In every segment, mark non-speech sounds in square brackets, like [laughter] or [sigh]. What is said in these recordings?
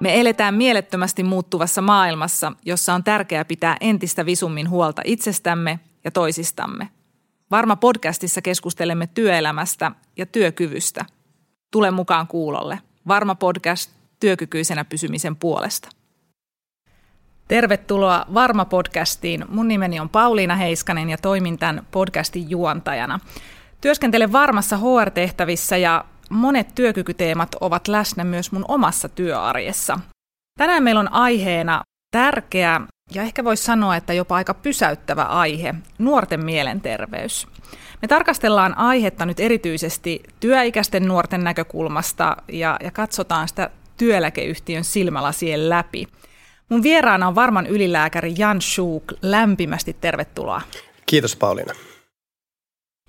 Me eletään mielettömästi muuttuvassa maailmassa, jossa on tärkeää pitää entistä visummin huolta itsestämme ja toisistamme. Varma podcastissa keskustelemme työelämästä ja työkyvystä. Tule mukaan kuulolle. Varma podcast työkykyisenä pysymisen puolesta. Tervetuloa Varma-podcastiin. Mun nimeni on Pauliina Heiskanen ja toimin tämän podcastin juontajana. Työskentelen Varmassa HR-tehtävissä ja monet työkykyteemat ovat läsnä myös mun omassa työarjessa. Tänään meillä on aiheena tärkeä ja ehkä voisi sanoa, että jopa aika pysäyttävä aihe, nuorten mielenterveys. Me tarkastellaan aihetta nyt erityisesti työikäisten nuorten näkökulmasta ja, ja katsotaan sitä työeläkeyhtiön silmälasien läpi. Mun vieraana on varman ylilääkäri Jan Schuuk. Lämpimästi tervetuloa. Kiitos Pauliina.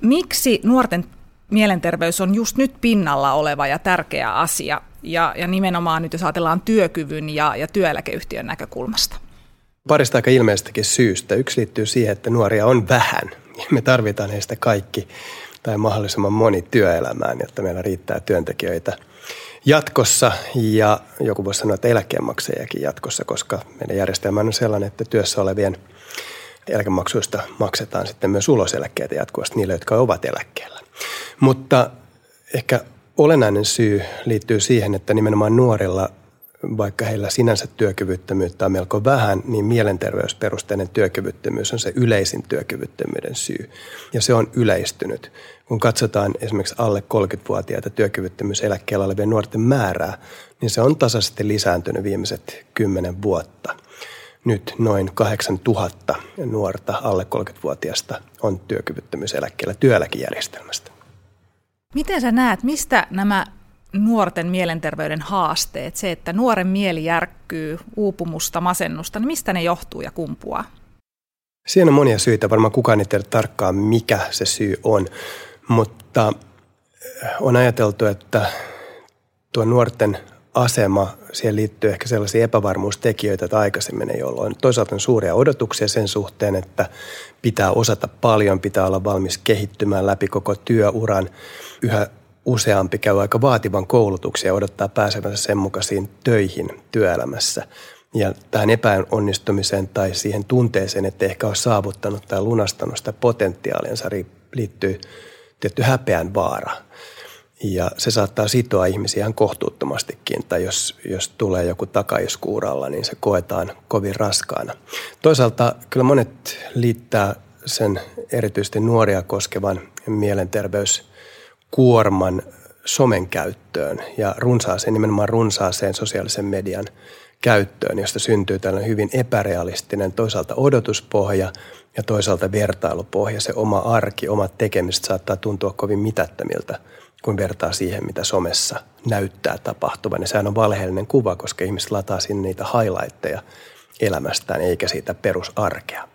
Miksi nuorten mielenterveys on just nyt pinnalla oleva ja tärkeä asia, ja, ja nimenomaan nyt jos ajatellaan työkyvyn ja, ja työeläkeyhtiön näkökulmasta? Parista aika ilmeistäkin syystä. Yksi liittyy siihen, että nuoria on vähän. Me tarvitaan heistä kaikki tai mahdollisimman moni työelämään, jotta meillä riittää työntekijöitä jatkossa ja joku voisi sanoa, että eläkkeenmaksajakin jatkossa, koska meidän järjestelmä on sellainen, että työssä olevien eläkemaksuista maksetaan sitten myös uloseläkkeitä jatkuvasti niille, jotka ovat eläkkeellä. Mutta ehkä olennainen syy liittyy siihen, että nimenomaan nuorilla, vaikka heillä sinänsä työkyvyttömyyttä on melko vähän, niin mielenterveysperusteinen työkyvyttömyys on se yleisin työkyvyttömyyden syy. Ja se on yleistynyt. Kun katsotaan esimerkiksi alle 30-vuotiaita työkyvyttömyyseläkkeellä olevien nuorten määrää, niin se on tasaisesti lisääntynyt viimeiset kymmenen vuotta – nyt noin 8000 nuorta alle 30-vuotiaista on työkyvyttömyyseläkkeellä työeläkejärjestelmästä. Miten sä näet, mistä nämä nuorten mielenterveyden haasteet, se, että nuoren mieli järkkyy, uupumusta, masennusta, niin mistä ne johtuu ja kumpuaa? Siinä on monia syitä. Varmaan kukaan ei tiedä tarkkaan, mikä se syy on, mutta on ajateltu, että tuo nuorten asema, siihen liittyy ehkä sellaisia epävarmuustekijöitä, että aikaisemmin ei ollut. On toisaalta on suuria odotuksia sen suhteen, että pitää osata paljon, pitää olla valmis kehittymään läpi koko työuran. Yhä useampi käy aika vaativan koulutuksen ja odottaa pääsevänsä sen mukaisiin töihin työelämässä. Ja tähän epäonnistumiseen tai siihen tunteeseen, että ehkä ole saavuttanut tai lunastanut sitä potentiaaliansa liittyy tietty häpeän vaara – ja se saattaa sitoa ihmisiä ihan kohtuuttomastikin, tai jos, jos tulee joku takaiskuuralla, niin se koetaan kovin raskaana. Toisaalta kyllä monet liittää sen erityisesti nuoria koskevan mielenterveyskuorman somen käyttöön ja runsaaseen, nimenomaan runsaaseen sosiaalisen median käyttöön, josta syntyy tällainen hyvin epärealistinen toisaalta odotuspohja ja toisaalta vertailupohja. Se oma arki, omat tekemiset saattaa tuntua kovin mitättömiltä – kun vertaa siihen, mitä somessa näyttää tapahtuvan. Ja sehän on valheellinen kuva, koska ihmiset lataa sinne niitä highlightteja elämästään, eikä siitä perusarkea.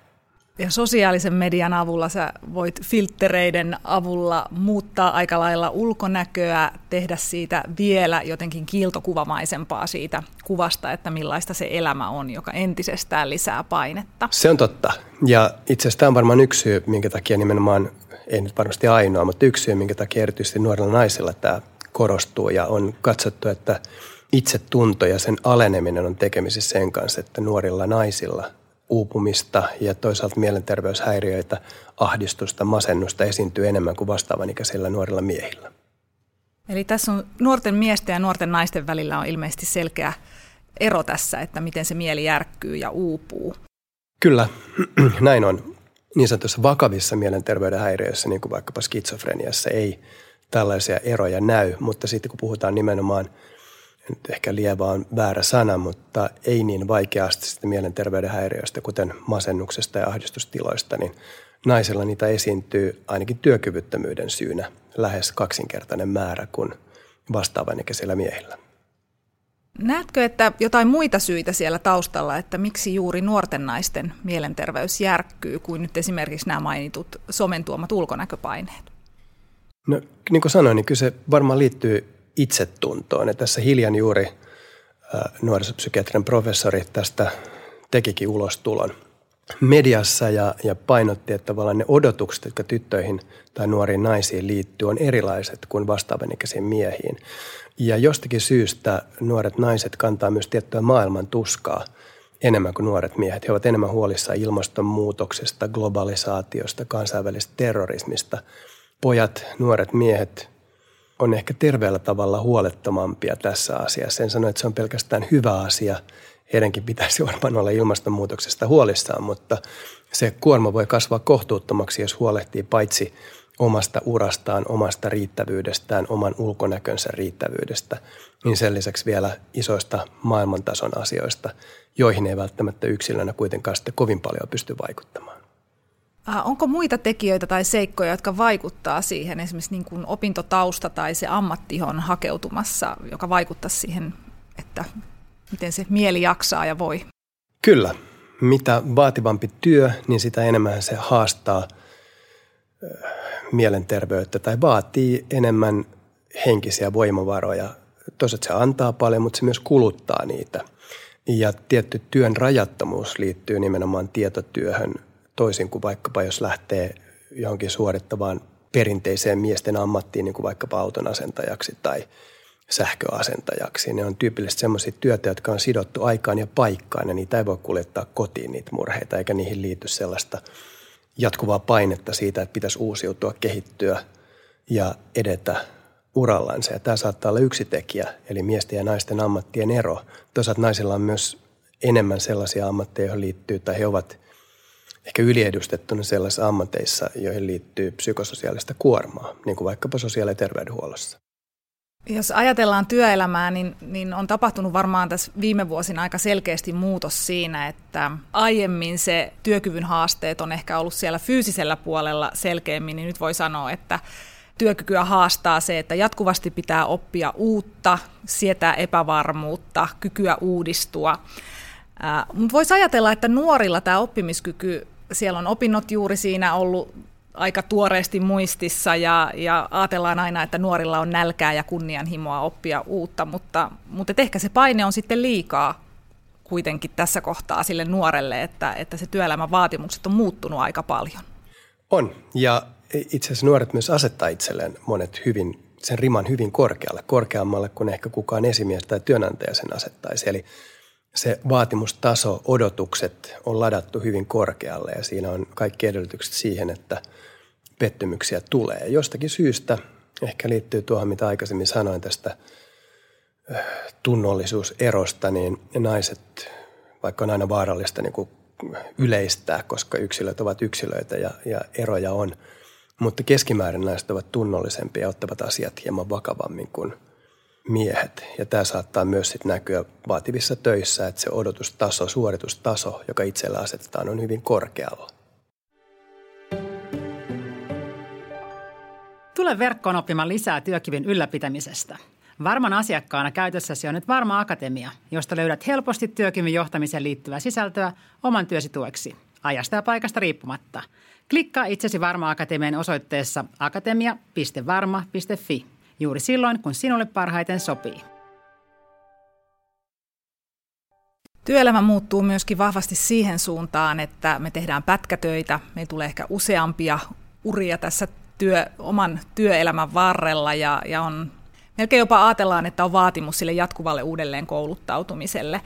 Ja sosiaalisen median avulla sä voit filtreiden avulla muuttaa aika lailla ulkonäköä, tehdä siitä vielä jotenkin kiiltokuvamaisempaa siitä kuvasta, että millaista se elämä on, joka entisestään lisää painetta. Se on totta. Ja itse asiassa tämä on varmaan yksi syy, minkä takia nimenomaan ei nyt varmasti ainoa, mutta yksi syy, minkä takia erityisesti nuorilla naisilla tämä korostuu ja on katsottu, että itsetunto ja sen aleneminen on tekemisissä sen kanssa, että nuorilla naisilla uupumista ja toisaalta mielenterveyshäiriöitä, ahdistusta, masennusta esiintyy enemmän kuin vastaavan ikäisillä nuorilla miehillä. Eli tässä on nuorten miesten ja nuorten naisten välillä on ilmeisesti selkeä ero tässä, että miten se mieli järkkyy ja uupuu. Kyllä, [clears throat] näin on niin sanotussa vakavissa mielenterveyden häiriöissä, niin kuin vaikkapa skitsofreniassa, ei tällaisia eroja näy, mutta sitten kun puhutaan nimenomaan, nyt ehkä lievä on väärä sana, mutta ei niin vaikeasti sitten mielenterveyden häiriöistä, kuten masennuksesta ja ahdistustiloista, niin naisilla niitä esiintyy ainakin työkyvyttömyyden syynä lähes kaksinkertainen määrä kuin vastaavan ikäisillä miehillä. Näetkö, että jotain muita syitä siellä taustalla, että miksi juuri nuorten naisten mielenterveys järkkyy kuin nyt esimerkiksi nämä mainitut somen tuomat ulkonäköpaineet? No niin kuin sanoin, niin kyllä se varmaan liittyy itsetuntoon. Ja tässä hiljan juuri nuorisopsykiatrian professori tästä tekikin ulostulon. mediassa ja, ja painotti, että tavallaan ne odotukset, jotka tyttöihin tai nuoriin naisiin liittyy, on erilaiset kuin vastaavanikäisiin miehiin. Ja jostakin syystä nuoret naiset kantaa myös tiettyä maailman tuskaa enemmän kuin nuoret miehet. He ovat enemmän huolissaan ilmastonmuutoksesta, globalisaatiosta, kansainvälisestä terrorismista. Pojat, nuoret miehet on ehkä terveellä tavalla huolettomampia tässä asiassa. En sano, että se on pelkästään hyvä asia. Heidänkin pitäisi [laughs] varmaan olla ilmastonmuutoksesta huolissaan, mutta se kuorma voi kasvaa kohtuuttomaksi, jos huolehtii paitsi omasta urastaan, omasta riittävyydestään, oman ulkonäkönsä riittävyydestä, niin sen lisäksi vielä isoista maailmantason asioista, joihin ei välttämättä yksilönä kuitenkaan sitten kovin paljon pysty vaikuttamaan. Onko muita tekijöitä tai seikkoja, jotka vaikuttaa siihen, esimerkiksi niin kuin opintotausta tai se ammatti on hakeutumassa, joka vaikuttaa siihen, että miten se mieli jaksaa ja voi? Kyllä. Mitä vaativampi työ, niin sitä enemmän se haastaa mielenterveyttä tai vaatii enemmän henkisiä voimavaroja. Toisaalta se antaa paljon, mutta se myös kuluttaa niitä. Ja tietty työn rajattomuus liittyy nimenomaan tietotyöhön toisin kuin vaikkapa jos lähtee johonkin suorittavaan perinteiseen miesten ammattiin, niin kuin vaikkapa auton asentajaksi tai sähköasentajaksi. Ne on tyypillisesti sellaisia työtä, jotka on sidottu aikaan ja paikkaan, ja niitä ei voi kuljettaa kotiin niitä murheita, eikä niihin liity sellaista jatkuvaa painetta siitä, että pitäisi uusiutua, kehittyä ja edetä urallansa. Ja tämä saattaa olla yksi tekijä, eli miesten ja naisten ammattien ero. Toisaalta naisilla on myös enemmän sellaisia ammatteja, joihin liittyy, tai he ovat ehkä yliedustettuna sellaisissa ammateissa, joihin liittyy psykososiaalista kuormaa, niin kuin vaikkapa sosiaali- ja terveydenhuollossa. Jos ajatellaan työelämää, niin, niin on tapahtunut varmaan tässä viime vuosina aika selkeästi muutos siinä, että aiemmin se työkyvyn haasteet on ehkä ollut siellä fyysisellä puolella selkeämmin, niin nyt voi sanoa, että työkykyä haastaa se, että jatkuvasti pitää oppia uutta, sietää epävarmuutta, kykyä uudistua. Mutta voisi ajatella, että nuorilla tämä oppimiskyky, siellä on opinnot juuri siinä ollut aika tuoreesti muistissa ja, ja ajatellaan aina, että nuorilla on nälkää ja kunnianhimoa oppia uutta, mutta, mutta ehkä se paine on sitten liikaa kuitenkin tässä kohtaa sille nuorelle, että, että se työelämän vaatimukset on muuttunut aika paljon. On, ja itse asiassa nuoret myös asettaa itselleen monet hyvin, sen riman hyvin korkealle, korkeammalle kuin ehkä kukaan esimies tai työnantaja sen asettaisi. Eli se vaatimustaso, odotukset on ladattu hyvin korkealle ja siinä on kaikki edellytykset siihen, että pettymyksiä tulee. Jostakin syystä, ehkä liittyy tuohon mitä aikaisemmin sanoin tästä tunnollisuuserosta, niin naiset, vaikka on aina vaarallista niin kuin yleistää, koska yksilöt ovat yksilöitä ja, ja eroja on, mutta keskimäärin naiset ovat tunnollisempia ja ottavat asiat hieman vakavammin kuin – miehet. Ja tämä saattaa myös sit näkyä vaativissa töissä, että se odotustaso, suoritustaso, joka itsellä asetetaan, on hyvin korkealla. Tule verkkoon oppimaan lisää työkyvyn ylläpitämisestä. Varman asiakkaana käytössäsi on nyt Varma Akatemia, josta löydät helposti työkyvyn johtamiseen liittyvää sisältöä oman työsi tueksi, ajasta ja paikasta riippumatta. Klikkaa itsesi Varma Akatemian osoitteessa akatemia.varma.fi juuri silloin, kun sinulle parhaiten sopii. Työelämä muuttuu myöskin vahvasti siihen suuntaan, että me tehdään pätkätöitä, me tulee ehkä useampia uria tässä työ, oman työelämän varrella ja, ja on melkein jopa ajatellaan, että on vaatimus sille jatkuvalle uudelleen kouluttautumiselle.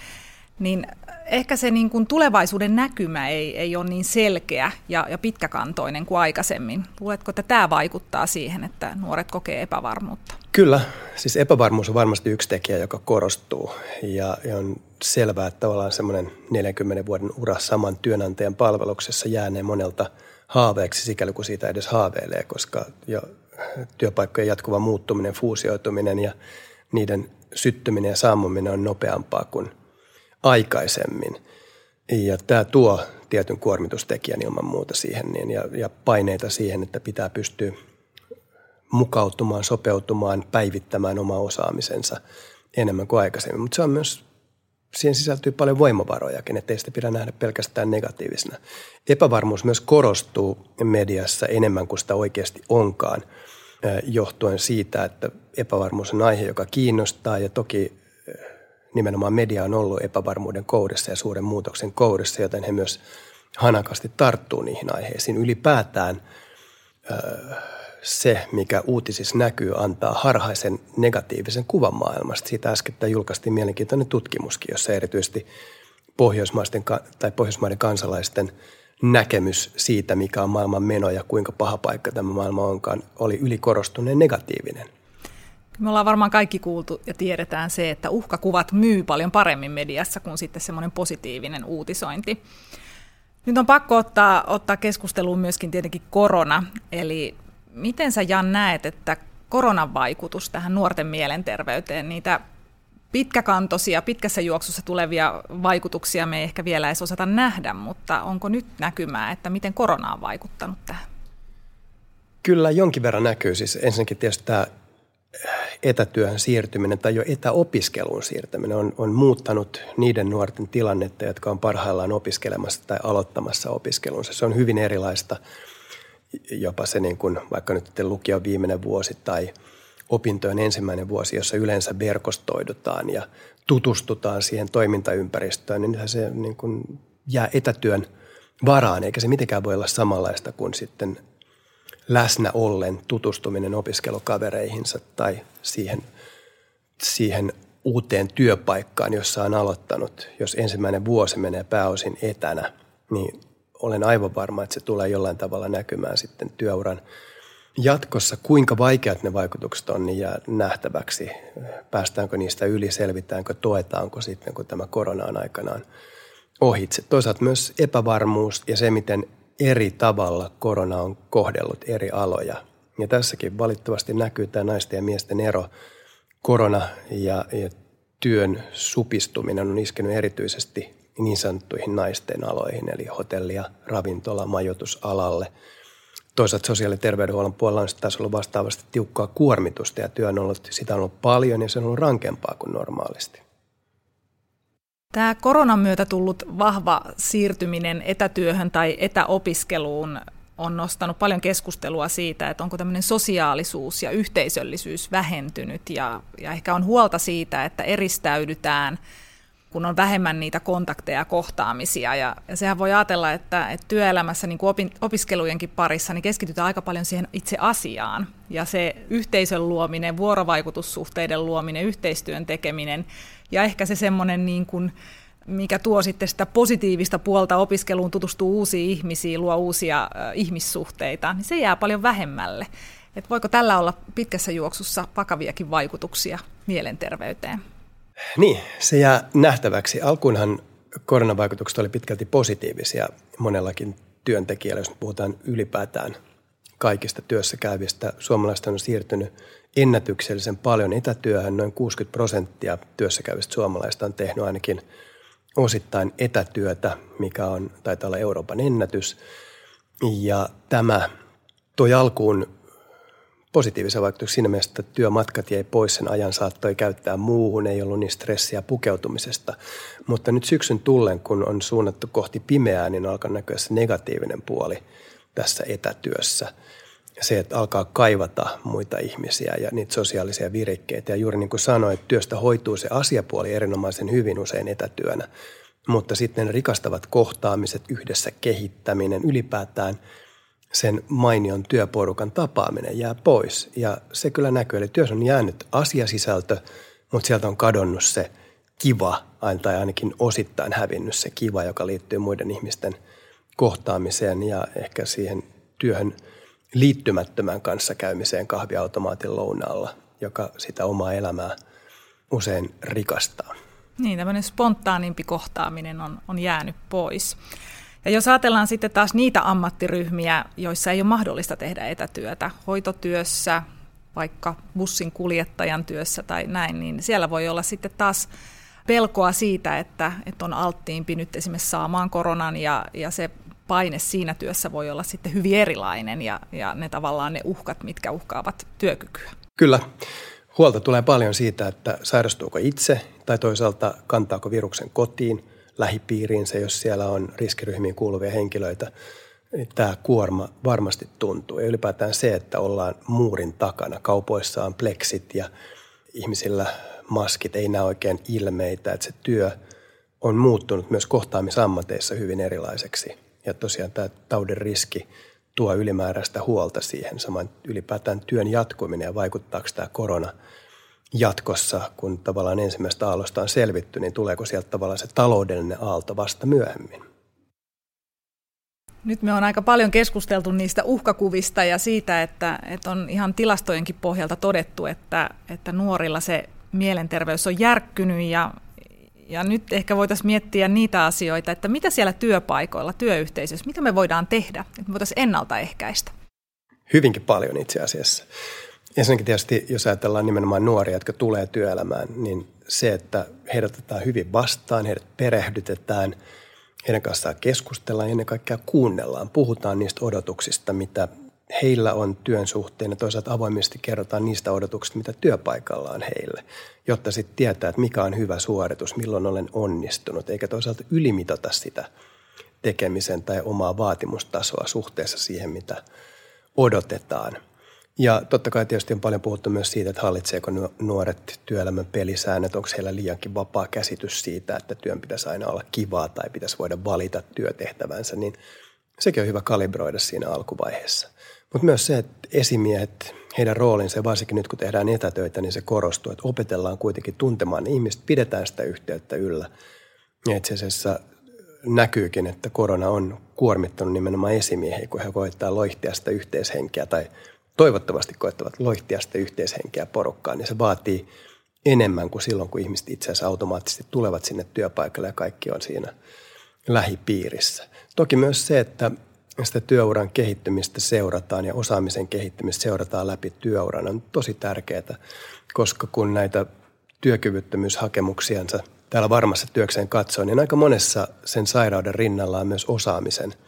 Niin ehkä se niin kuin tulevaisuuden näkymä ei, ei ole niin selkeä ja, ja pitkäkantoinen kuin aikaisemmin. Luuletko, että tämä vaikuttaa siihen, että nuoret kokee epävarmuutta? Kyllä. Siis epävarmuus on varmasti yksi tekijä, joka korostuu. Ja, ja on selvää, että tavallaan semmoinen 40 vuoden ura saman työnantajan palveluksessa jäänee monelta haaveeksi, sikäli kuin siitä edes haaveilee, koska jo työpaikkojen jatkuva muuttuminen, fuusioituminen ja niiden syttyminen ja saamuminen on nopeampaa kuin – aikaisemmin. Ja tämä tuo tietyn kuormitustekijän ilman muuta siihen niin, ja, ja paineita siihen, että pitää pystyä mukautumaan, sopeutumaan, päivittämään oma osaamisensa enemmän kuin aikaisemmin. Mutta se on myös, siihen sisältyy paljon voimavarojakin, ettei sitä pidä nähdä pelkästään negatiivisena. Epävarmuus myös korostuu mediassa enemmän kuin sitä oikeasti onkaan, johtuen siitä, että epävarmuus on aihe, joka kiinnostaa ja toki nimenomaan media on ollut epävarmuuden koudessa ja suuren muutoksen koudessa, joten he myös hanakasti tarttuu niihin aiheisiin. Ylipäätään se, mikä uutisissa näkyy, antaa harhaisen negatiivisen kuvan maailmasta. Siitä äsken julkaistiin mielenkiintoinen tutkimuskin, jossa erityisesti pohjoismaisten tai pohjoismaiden kansalaisten näkemys siitä, mikä on maailman meno ja kuinka paha paikka tämä maailma onkaan, oli ylikorostuneen negatiivinen. Me ollaan varmaan kaikki kuultu ja tiedetään se, että uhkakuvat myy paljon paremmin mediassa kuin sitten semmoinen positiivinen uutisointi. Nyt on pakko ottaa, ottaa keskusteluun myöskin tietenkin korona. Eli miten sä Jan näet, että koronan vaikutus tähän nuorten mielenterveyteen, niitä pitkäkantoisia, pitkässä juoksussa tulevia vaikutuksia me ei ehkä vielä edes osata nähdä, mutta onko nyt näkymää, että miten korona on vaikuttanut tähän? Kyllä jonkin verran näkyy. Siis ensinnäkin tietysti tämä etätyöhön siirtyminen tai jo etäopiskeluun siirtyminen on, on muuttanut niiden nuorten tilannetta, jotka on parhaillaan opiskelemassa tai aloittamassa opiskelunsa. Se on hyvin erilaista jopa se niin kuin, vaikka nyt lukion viimeinen vuosi tai opintojen ensimmäinen vuosi, jossa yleensä verkostoidutaan ja tutustutaan siihen toimintaympäristöön, niin se niin kuin jää etätyön varaan, eikä se mitenkään voi olla samanlaista kuin sitten läsnä ollen tutustuminen opiskelukavereihinsa tai siihen, siihen uuteen työpaikkaan, jossa on aloittanut. Jos ensimmäinen vuosi menee pääosin etänä, niin olen aivan varma, että se tulee jollain tavalla näkymään sitten työuran jatkossa. Kuinka vaikeat ne vaikutukset on, niin jää nähtäväksi. Päästäänkö niistä yli, selvitäänkö, toetaanko sitten, kun tämä korona on aikanaan ohitse. Toisaalta myös epävarmuus ja se, miten eri tavalla korona on kohdellut eri aloja. Ja tässäkin valitettavasti näkyy tämä naisten ja miesten ero. Korona ja, ja työn supistuminen on iskenyt erityisesti niin sanottuihin naisten aloihin, eli hotelli- ja ravintola, majoitusalalle. Toisaalta sosiaali- ja terveydenhuollon puolella on taas ollut vastaavasti tiukkaa kuormitusta ja työ on ollut, sitä on ollut paljon ja se on ollut rankempaa kuin normaalisti. Tämä koronan myötä tullut vahva siirtyminen etätyöhön tai etäopiskeluun on nostanut paljon keskustelua siitä, että onko tämmöinen sosiaalisuus ja yhteisöllisyys vähentynyt ja, ja ehkä on huolta siitä, että eristäydytään – kun on vähemmän niitä kontakteja ja kohtaamisia. Ja, ja sehän voi ajatella, että, että työelämässä niin kuin opin, opiskelujenkin parissa niin keskitytään aika paljon siihen itse asiaan. Ja se yhteisön luominen, vuorovaikutussuhteiden luominen, yhteistyön tekeminen ja ehkä se semmoinen niin kuin, mikä tuo sitten sitä positiivista puolta opiskeluun, tutustuu uusiin ihmisiin, luo uusia ihmissuhteita, niin se jää paljon vähemmälle. Et voiko tällä olla pitkässä juoksussa pakaviakin vaikutuksia mielenterveyteen? Niin, se jää nähtäväksi. Alkuunhan koronavaikutukset oli pitkälti positiivisia monellakin työntekijällä, jos puhutaan ylipäätään kaikista työssä käyvistä. Suomalaista on siirtynyt ennätyksellisen paljon etätyöhön. Noin 60 prosenttia työssä käyvistä suomalaista on tehnyt ainakin osittain etätyötä, mikä on, taitaa olla Euroopan ennätys. Ja tämä toi alkuun positiivisia vaikutuksia siinä mielessä, että työmatkat jäi pois, sen ajan saattoi käyttää muuhun, ei ollut niin stressiä pukeutumisesta. Mutta nyt syksyn tullen, kun on suunnattu kohti pimeää, niin alkaa näkyä se negatiivinen puoli tässä etätyössä. Se, että alkaa kaivata muita ihmisiä ja niitä sosiaalisia virikkeitä. Ja juuri niin kuin sanoin, työstä hoituu se asiapuoli erinomaisen hyvin usein etätyönä. Mutta sitten rikastavat kohtaamiset, yhdessä kehittäminen, ylipäätään – sen mainion työporukan tapaaminen jää pois. Ja se kyllä näkyy, eli työssä on jäänyt asiasisältö, mutta sieltä on kadonnut se kiva, tai ainakin osittain hävinnyt se kiva, joka liittyy muiden ihmisten kohtaamiseen ja ehkä siihen työhön liittymättömän kanssa käymiseen kahviautomaatin lounaalla, joka sitä omaa elämää usein rikastaa. Niin, tämmöinen spontaanimpi kohtaaminen on, on jäänyt pois. Ja jos ajatellaan sitten taas niitä ammattiryhmiä, joissa ei ole mahdollista tehdä etätyötä, hoitotyössä, vaikka bussin kuljettajan työssä tai näin, niin siellä voi olla sitten taas pelkoa siitä, että, että on alttiimpi nyt esimerkiksi saamaan koronan ja, ja se paine siinä työssä voi olla sitten hyvin erilainen ja, ja ne tavallaan ne uhkat, mitkä uhkaavat työkykyä. Kyllä. Huolta tulee paljon siitä, että sairastuuko itse tai toisaalta kantaako viruksen kotiin – lähipiiriinsä, jos siellä on riskiryhmiin kuuluvia henkilöitä, tämä kuorma varmasti tuntuu. Ja ylipäätään se, että ollaan muurin takana, kaupoissa on pleksit ja ihmisillä maskit, ei näe oikein ilmeitä, että se työ on muuttunut myös kohtaamisammateissa hyvin erilaiseksi Ja tosiaan tämä taudin riski tuo ylimääräistä huolta siihen. Samoin ylipäätään työn jatkuminen ja vaikuttaako tämä korona jatkossa, kun tavallaan ensimmäistä aallosta on selvitty, niin tuleeko sieltä tavallaan se taloudellinen aalto vasta myöhemmin? Nyt me on aika paljon keskusteltu niistä uhkakuvista ja siitä, että, että on ihan tilastojenkin pohjalta todettu, että, että nuorilla se mielenterveys on järkkynyt ja, ja nyt ehkä voitaisiin miettiä niitä asioita, että mitä siellä työpaikoilla, työyhteisössä, mitä me voidaan tehdä, että me voitaisiin ennaltaehkäistä. Hyvinkin paljon itse asiassa. Ensinnäkin tietysti, jos ajatellaan nimenomaan nuoria, jotka tulee työelämään, niin se, että heidät otetaan hyvin vastaan, heidät perehdytetään – heidän kanssaan keskustellaan ja ennen kaikkea kuunnellaan. Puhutaan niistä odotuksista, mitä heillä on työn suhteen ja toisaalta avoimesti kerrotaan niistä odotuksista, mitä työpaikalla on heille, jotta sitten tietää, että mikä on hyvä suoritus, milloin olen onnistunut, eikä toisaalta ylimitata sitä tekemisen tai omaa vaatimustasoa suhteessa siihen, mitä odotetaan – ja totta kai tietysti on paljon puhuttu myös siitä, että hallitseeko nuoret työelämän pelisäännöt, onko heillä liiankin vapaa käsitys siitä, että työn pitäisi aina olla kivaa tai pitäisi voida valita työtehtävänsä, niin sekin on hyvä kalibroida siinä alkuvaiheessa. Mutta myös se, että esimiehet, heidän roolinsa, varsinkin nyt kun tehdään etätöitä, niin se korostuu, että opetellaan kuitenkin tuntemaan ihmiset, pidetään sitä yhteyttä yllä. Ja itse asiassa näkyykin, että korona on kuormittanut nimenomaan esimiehiä, kun he koittaa loihtia sitä yhteishenkeä tai toivottavasti koettavat loihtia sitä yhteishenkeä porukkaan, niin se vaatii enemmän kuin silloin, kun ihmiset itse asiassa automaattisesti tulevat sinne työpaikalle ja kaikki on siinä lähipiirissä. Toki myös se, että sitä työuran kehittymistä seurataan ja osaamisen kehittymistä seurataan läpi työuran on tosi tärkeää, koska kun näitä työkyvyttömyyshakemuksiansa täällä varmassa työkseen katsoo, niin aika monessa sen sairauden rinnalla on myös osaamisen –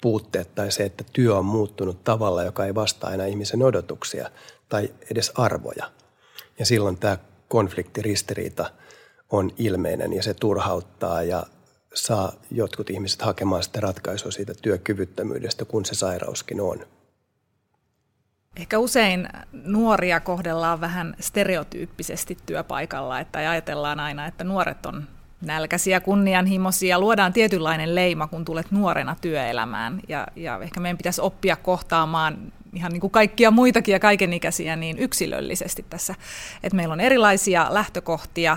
puutteet tai se, että työ on muuttunut tavalla, joka ei vastaa enää ihmisen odotuksia tai edes arvoja. Ja silloin tämä konfliktiristiriita on ilmeinen ja se turhauttaa ja saa jotkut ihmiset hakemaan sitä ratkaisua siitä työkyvyttömyydestä, kun se sairauskin on. Ehkä usein nuoria kohdellaan vähän stereotyyppisesti työpaikalla, että ajatellaan aina, että nuoret on nälkäisiä, kunnianhimoisia, luodaan tietynlainen leima, kun tulet nuorena työelämään. Ja, ja ehkä meidän pitäisi oppia kohtaamaan ihan niin kuin kaikkia muitakin ja kaikenikäisiä niin yksilöllisesti tässä. Että meillä on erilaisia lähtökohtia,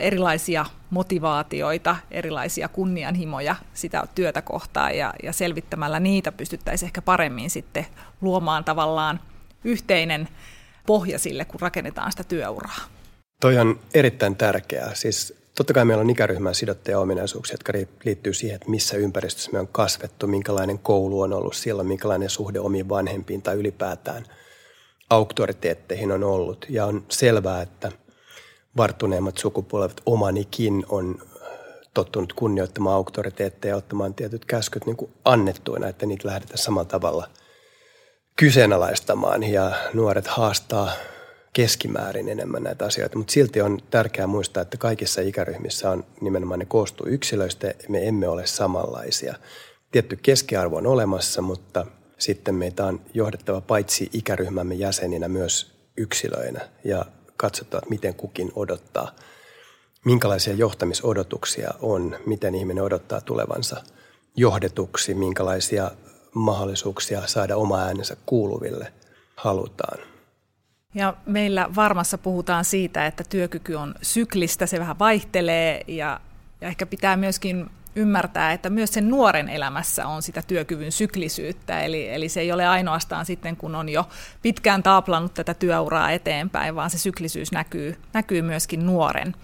erilaisia motivaatioita, erilaisia kunnianhimoja sitä työtä kohtaan ja, ja selvittämällä niitä pystyttäisiin ehkä paremmin sitten luomaan tavallaan yhteinen pohja sille, kun rakennetaan sitä työuraa. Toi on erittäin tärkeää. Siis Totta kai meillä on ikäryhmään sidottuja ominaisuuksia, jotka liittyy siihen, että missä ympäristössä me on kasvettu, minkälainen koulu on ollut siellä, minkälainen suhde omiin vanhempiin tai ylipäätään auktoriteetteihin on ollut. Ja on selvää, että varttuneemmat sukupolvet omanikin on tottunut kunnioittamaan auktoriteetteja ja ottamaan tietyt käskyt niin kuin annettuina, että niitä lähdetään samalla tavalla kyseenalaistamaan. Ja nuoret haastaa keskimäärin enemmän näitä asioita, mutta silti on tärkeää muistaa, että kaikissa ikäryhmissä on nimenomaan ne koostuu yksilöistä ja me emme ole samanlaisia. Tietty keskiarvo on olemassa, mutta sitten meitä on johdettava paitsi ikäryhmämme jäseninä myös yksilöinä ja katsottava, että miten kukin odottaa, minkälaisia johtamisodotuksia on, miten ihminen odottaa tulevansa johdetuksi, minkälaisia mahdollisuuksia saada oma äänensä kuuluville halutaan. Ja meillä varmassa puhutaan siitä, että työkyky on syklistä, se vähän vaihtelee ja, ja ehkä pitää myöskin ymmärtää, että myös sen nuoren elämässä on sitä työkyvyn syklisyyttä, eli, eli se ei ole ainoastaan sitten, kun on jo pitkään taaplannut tätä työuraa eteenpäin, vaan se syklisyys näkyy, näkyy myöskin nuoren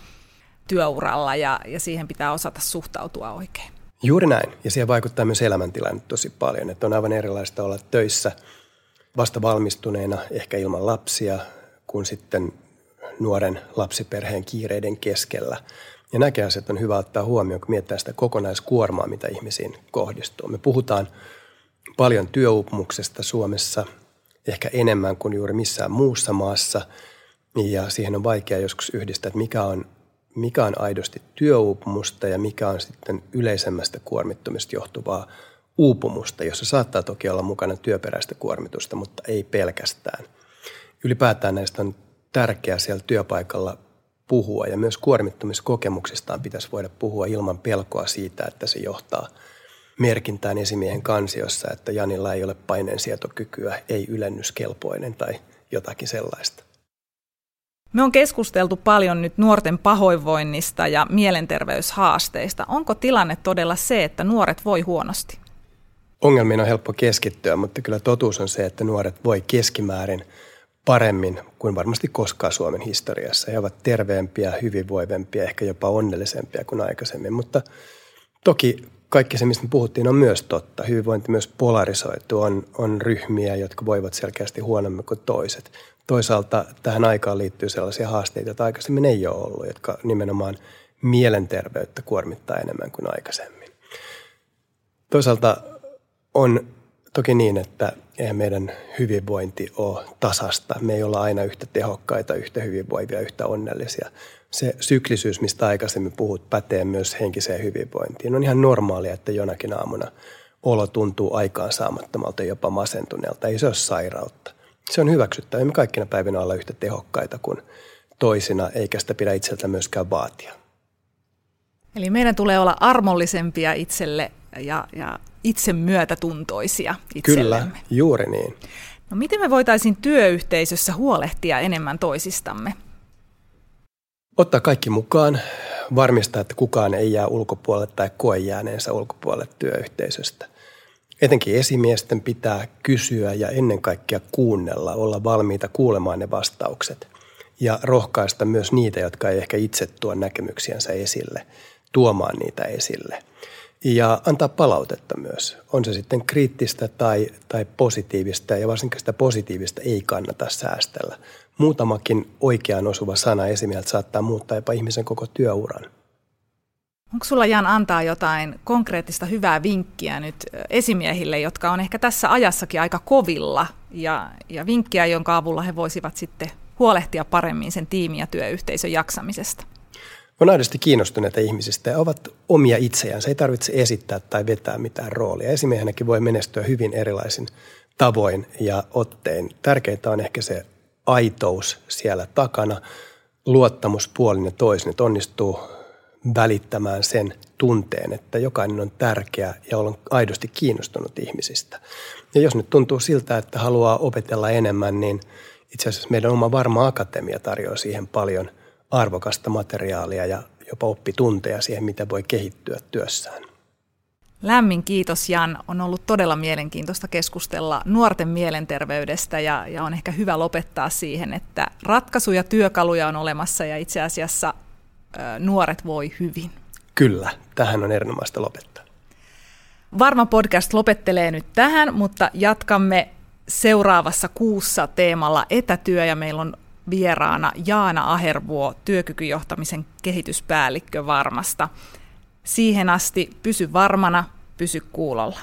työuralla ja, ja siihen pitää osata suhtautua oikein. Juuri näin, ja siihen vaikuttaa myös elämäntilanne tosi paljon, että on aivan erilaista olla töissä – vasta valmistuneena, ehkä ilman lapsia, kuin sitten nuoren lapsiperheen kiireiden keskellä. Ja nämäkin asiat on hyvä ottaa huomioon, kun mietitään sitä kokonaiskuormaa, mitä ihmisiin kohdistuu. Me puhutaan paljon työuupumuksesta Suomessa, ehkä enemmän kuin juuri missään muussa maassa. Ja siihen on vaikea joskus yhdistää, että mikä on, mikä on aidosti työuupumusta ja mikä on sitten yleisemmästä kuormittumista johtuvaa uupumusta, jossa saattaa toki olla mukana työperäistä kuormitusta, mutta ei pelkästään. Ylipäätään näistä on tärkeää siellä työpaikalla puhua ja myös kuormittumiskokemuksistaan pitäisi voida puhua ilman pelkoa siitä, että se johtaa merkintään esimiehen kansiossa, että Janilla ei ole paineensietokykyä, ei ylennyskelpoinen tai jotakin sellaista. Me on keskusteltu paljon nyt nuorten pahoinvoinnista ja mielenterveyshaasteista. Onko tilanne todella se, että nuoret voi huonosti? Ongelmiin on helppo keskittyä, mutta kyllä totuus on se, että nuoret voi keskimäärin paremmin kuin varmasti koskaan Suomen historiassa. He ovat terveempiä, hyvinvoivempia, ehkä jopa onnellisempia kuin aikaisemmin. Mutta toki kaikki se, mistä me puhuttiin, on myös totta. Hyvinvointi myös polarisoituu. On, on ryhmiä, jotka voivat selkeästi huonommin kuin toiset. Toisaalta tähän aikaan liittyy sellaisia haasteita, joita aikaisemmin ei ole ollut, jotka nimenomaan mielenterveyttä kuormittaa enemmän kuin aikaisemmin. Toisaalta on toki niin, että eihän meidän hyvinvointi ole tasasta. Me ei olla aina yhtä tehokkaita, yhtä hyvinvoivia, yhtä onnellisia. Se syklisyys, mistä aikaisemmin puhut, pätee myös henkiseen hyvinvointiin. On ihan normaalia, että jonakin aamuna olo tuntuu aikaansaamattomalta, jopa masentuneelta. Ei se ole sairautta. Se on hyväksyttävä. Me kaikkina päivinä olla yhtä tehokkaita kuin toisina, eikä sitä pidä itseltä myöskään vaatia. Eli meidän tulee olla armollisempia itselle ja, ja itse myötätuntoisia itsellemme. Kyllä, juuri niin. No miten me voitaisiin työyhteisössä huolehtia enemmän toisistamme? Ottaa kaikki mukaan, varmistaa, että kukaan ei jää ulkopuolelle tai koe jääneensä ulkopuolelle työyhteisöstä. Etenkin esimiesten pitää kysyä ja ennen kaikkea kuunnella, olla valmiita kuulemaan ne vastaukset ja rohkaista myös niitä, jotka ei ehkä itse tuo näkemyksiänsä esille, tuomaan niitä esille – ja antaa palautetta myös. On se sitten kriittistä tai, tai positiivista ja varsinkin sitä positiivista ei kannata säästellä. Muutamakin oikeaan osuva sana esimerkiksi saattaa muuttaa jopa ihmisen koko työuran. Onko sulla Jan antaa jotain konkreettista hyvää vinkkiä nyt esimiehille, jotka on ehkä tässä ajassakin aika kovilla ja, ja vinkkiä, jonka avulla he voisivat sitten huolehtia paremmin sen tiimi- ja työyhteisön jaksamisesta? On aidosti kiinnostuneita ihmisistä ja ovat omia itseään. Se ei tarvitse esittää tai vetää mitään roolia. Esimiehenäkin voi menestyä hyvin erilaisin tavoin ja ottein. Tärkeintä on ehkä se aitous siellä takana, luottamus puolin ja toisin, että onnistuu välittämään sen tunteen, että jokainen on tärkeä ja on aidosti kiinnostunut ihmisistä. Ja jos nyt tuntuu siltä, että haluaa opetella enemmän, niin itse asiassa meidän oma Varma Akatemia tarjoaa siihen paljon arvokasta materiaalia ja jopa oppitunteja siihen, mitä voi kehittyä työssään. Lämmin kiitos Jan. On ollut todella mielenkiintoista keskustella nuorten mielenterveydestä ja, ja on ehkä hyvä lopettaa siihen, että ratkaisuja, työkaluja on olemassa ja itse asiassa ö, nuoret voi hyvin. Kyllä, tähän on erinomaista lopettaa. Varma podcast lopettelee nyt tähän, mutta jatkamme seuraavassa kuussa teemalla etätyö ja meillä on vieraana Jaana Ahervuo, työkykyjohtamisen kehityspäällikkö Varmasta. Siihen asti pysy varmana, pysy kuulolla.